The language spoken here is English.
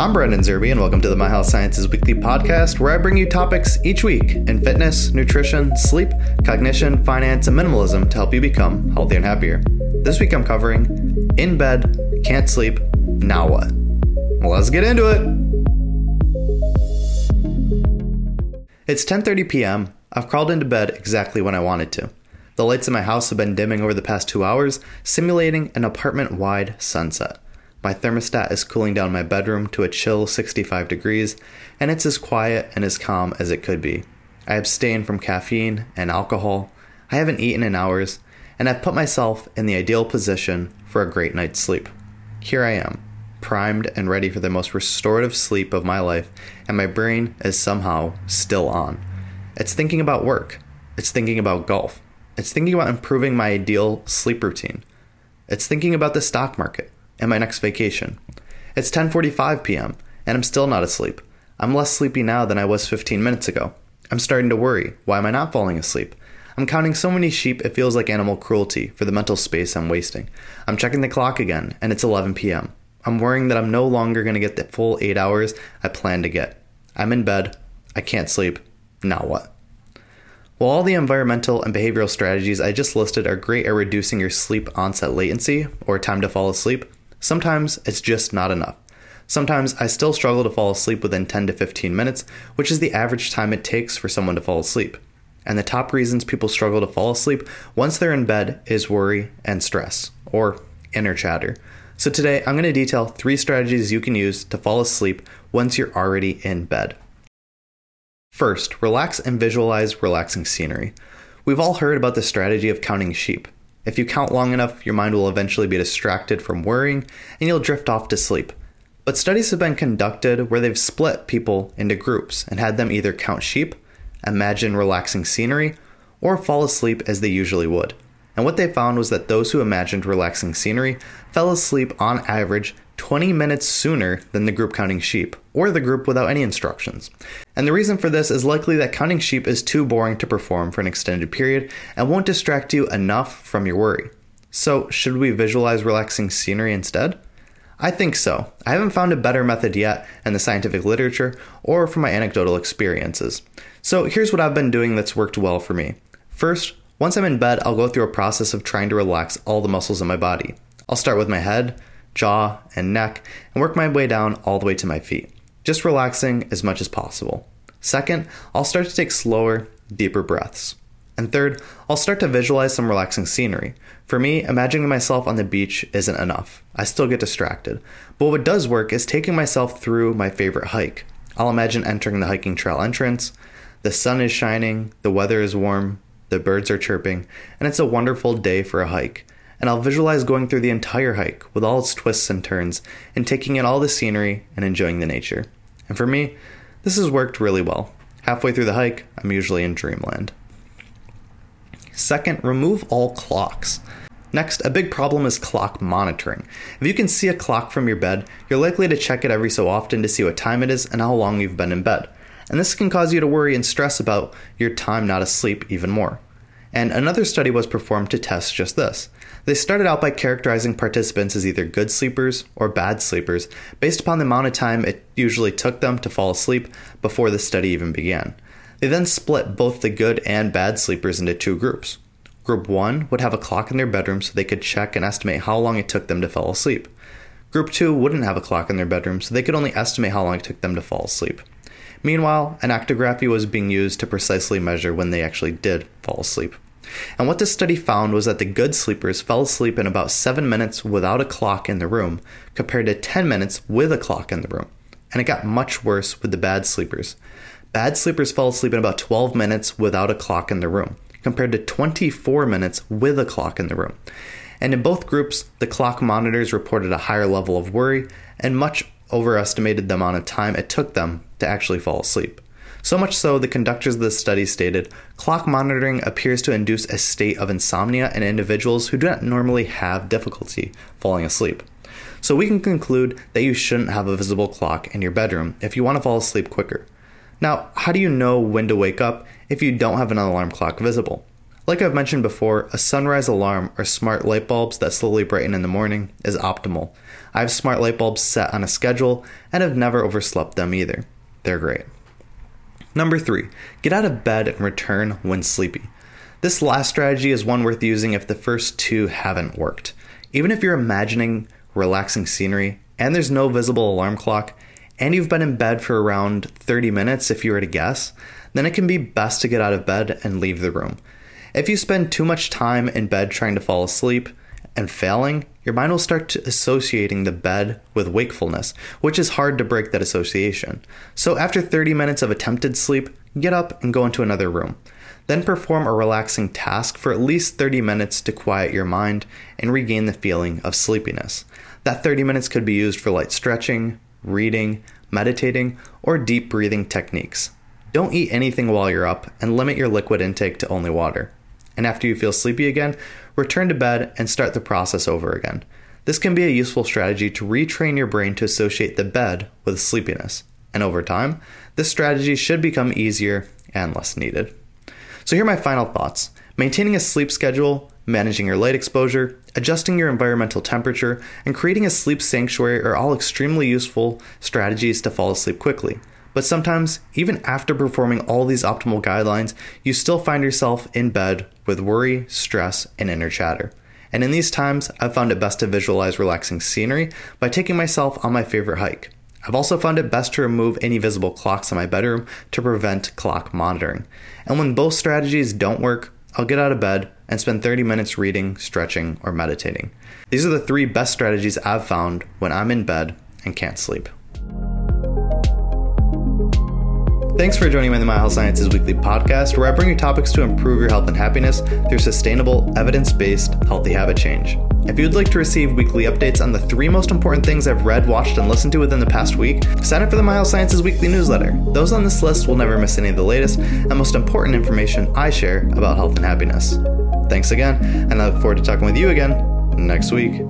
I'm Brandon Zerbe, and welcome to the My Health Sciences Weekly podcast, where I bring you topics each week in fitness, nutrition, sleep, cognition, finance, and minimalism to help you become healthier and happier. This week I'm covering in bed, can't sleep, now what? Let's get into it. It's 10:30 p.m. I've crawled into bed exactly when I wanted to. The lights in my house have been dimming over the past 2 hours, simulating an apartment-wide sunset. My thermostat is cooling down my bedroom to a chill 65 degrees, and it's as quiet and as calm as it could be. I abstain from caffeine and alcohol. I haven't eaten in hours, and I've put myself in the ideal position for a great night's sleep. Here I am, primed and ready for the most restorative sleep of my life, and my brain is somehow still on. It's thinking about work. It's thinking about golf. It's thinking about improving my ideal sleep routine. It's thinking about the stock market and my next vacation. It's 10:45 p.m. and I'm still not asleep. I'm less sleepy now than I was 15 minutes ago. I'm starting to worry. Why am I not falling asleep? I'm counting so many sheep it feels like animal cruelty for the mental space I'm wasting. I'm checking the clock again and it's 11 p.m. I'm worrying that I'm no longer going to get the full 8 hours I planned to get. I'm in bed. I can't sleep. Now what? While all the environmental and behavioral strategies I just listed are great at reducing your sleep onset latency or time to fall asleep, Sometimes it's just not enough. Sometimes I still struggle to fall asleep within 10 to 15 minutes, which is the average time it takes for someone to fall asleep. And the top reasons people struggle to fall asleep once they're in bed is worry and stress, or inner chatter. So today I'm going to detail three strategies you can use to fall asleep once you're already in bed. First, relax and visualize relaxing scenery. We've all heard about the strategy of counting sheep. If you count long enough, your mind will eventually be distracted from worrying and you'll drift off to sleep. But studies have been conducted where they've split people into groups and had them either count sheep, imagine relaxing scenery, or fall asleep as they usually would. And what they found was that those who imagined relaxing scenery fell asleep on average 20 minutes sooner than the group counting sheep, or the group without any instructions. And the reason for this is likely that counting sheep is too boring to perform for an extended period and won't distract you enough from your worry. So, should we visualize relaxing scenery instead? I think so. I haven't found a better method yet in the scientific literature or from my anecdotal experiences. So, here's what I've been doing that's worked well for me. First, once I'm in bed, I'll go through a process of trying to relax all the muscles in my body. I'll start with my head, jaw, and neck, and work my way down all the way to my feet, just relaxing as much as possible. Second, I'll start to take slower, deeper breaths. And third, I'll start to visualize some relaxing scenery. For me, imagining myself on the beach isn't enough. I still get distracted. But what does work is taking myself through my favorite hike. I'll imagine entering the hiking trail entrance. The sun is shining, the weather is warm, the birds are chirping, and it's a wonderful day for a hike and I'll visualize going through the entire hike with all its twists and turns and taking in all the scenery and enjoying the nature. And for me, this has worked really well. Halfway through the hike, I'm usually in dreamland. Second, remove all clocks. Next, a big problem is clock monitoring. If you can see a clock from your bed, you're likely to check it every so often to see what time it is and how long you've been in bed. And this can cause you to worry and stress about your time not asleep even more. And another study was performed to test just this. They started out by characterizing participants as either good sleepers or bad sleepers based upon the amount of time it usually took them to fall asleep before the study even began. They then split both the good and bad sleepers into two groups. Group 1 would have a clock in their bedroom so they could check and estimate how long it took them to fall asleep. Group 2 wouldn't have a clock in their bedroom so they could only estimate how long it took them to fall asleep. Meanwhile, an actigraphy was being used to precisely measure when they actually did fall asleep. And what this study found was that the good sleepers fell asleep in about 7 minutes without a clock in the room, compared to 10 minutes with a clock in the room. And it got much worse with the bad sleepers. Bad sleepers fell asleep in about 12 minutes without a clock in the room, compared to 24 minutes with a clock in the room. And in both groups, the clock monitors reported a higher level of worry and much overestimated the amount of time it took them to actually fall asleep. So much so, the conductors of the study stated clock monitoring appears to induce a state of insomnia in individuals who do not normally have difficulty falling asleep. So we can conclude that you shouldn't have a visible clock in your bedroom if you want to fall asleep quicker. Now, how do you know when to wake up if you don't have an alarm clock visible? Like I've mentioned before, a sunrise alarm or smart light bulbs that slowly brighten in the morning is optimal. I have smart light bulbs set on a schedule and have never overslept them either. They're great. Number three, get out of bed and return when sleepy. This last strategy is one worth using if the first two haven't worked. Even if you're imagining relaxing scenery and there's no visible alarm clock, and you've been in bed for around 30 minutes if you were to guess, then it can be best to get out of bed and leave the room. If you spend too much time in bed trying to fall asleep and failing, your mind will start associating the bed with wakefulness, which is hard to break that association. So after 30 minutes of attempted sleep, get up and go into another room. Then perform a relaxing task for at least 30 minutes to quiet your mind and regain the feeling of sleepiness. That 30 minutes could be used for light stretching, reading, meditating, or deep breathing techniques. Don't eat anything while you're up and limit your liquid intake to only water. And after you feel sleepy again, return to bed and start the process over again. This can be a useful strategy to retrain your brain to associate the bed with sleepiness. And over time, this strategy should become easier and less needed. So, here are my final thoughts. Maintaining a sleep schedule, managing your light exposure, adjusting your environmental temperature, and creating a sleep sanctuary are all extremely useful strategies to fall asleep quickly. But sometimes, even after performing all these optimal guidelines, you still find yourself in bed with worry, stress, and inner chatter. And in these times, I've found it best to visualize relaxing scenery by taking myself on my favorite hike. I've also found it best to remove any visible clocks in my bedroom to prevent clock monitoring. And when both strategies don't work, I'll get out of bed and spend 30 minutes reading, stretching, or meditating. These are the three best strategies I've found when I'm in bed and can't sleep. Thanks for joining me in the My Health Sciences Weekly podcast, where I bring you topics to improve your health and happiness through sustainable, evidence based healthy habit change. If you'd like to receive weekly updates on the three most important things I've read, watched, and listened to within the past week, sign up for the My Health Sciences Weekly newsletter. Those on this list will never miss any of the latest and most important information I share about health and happiness. Thanks again, and I look forward to talking with you again next week.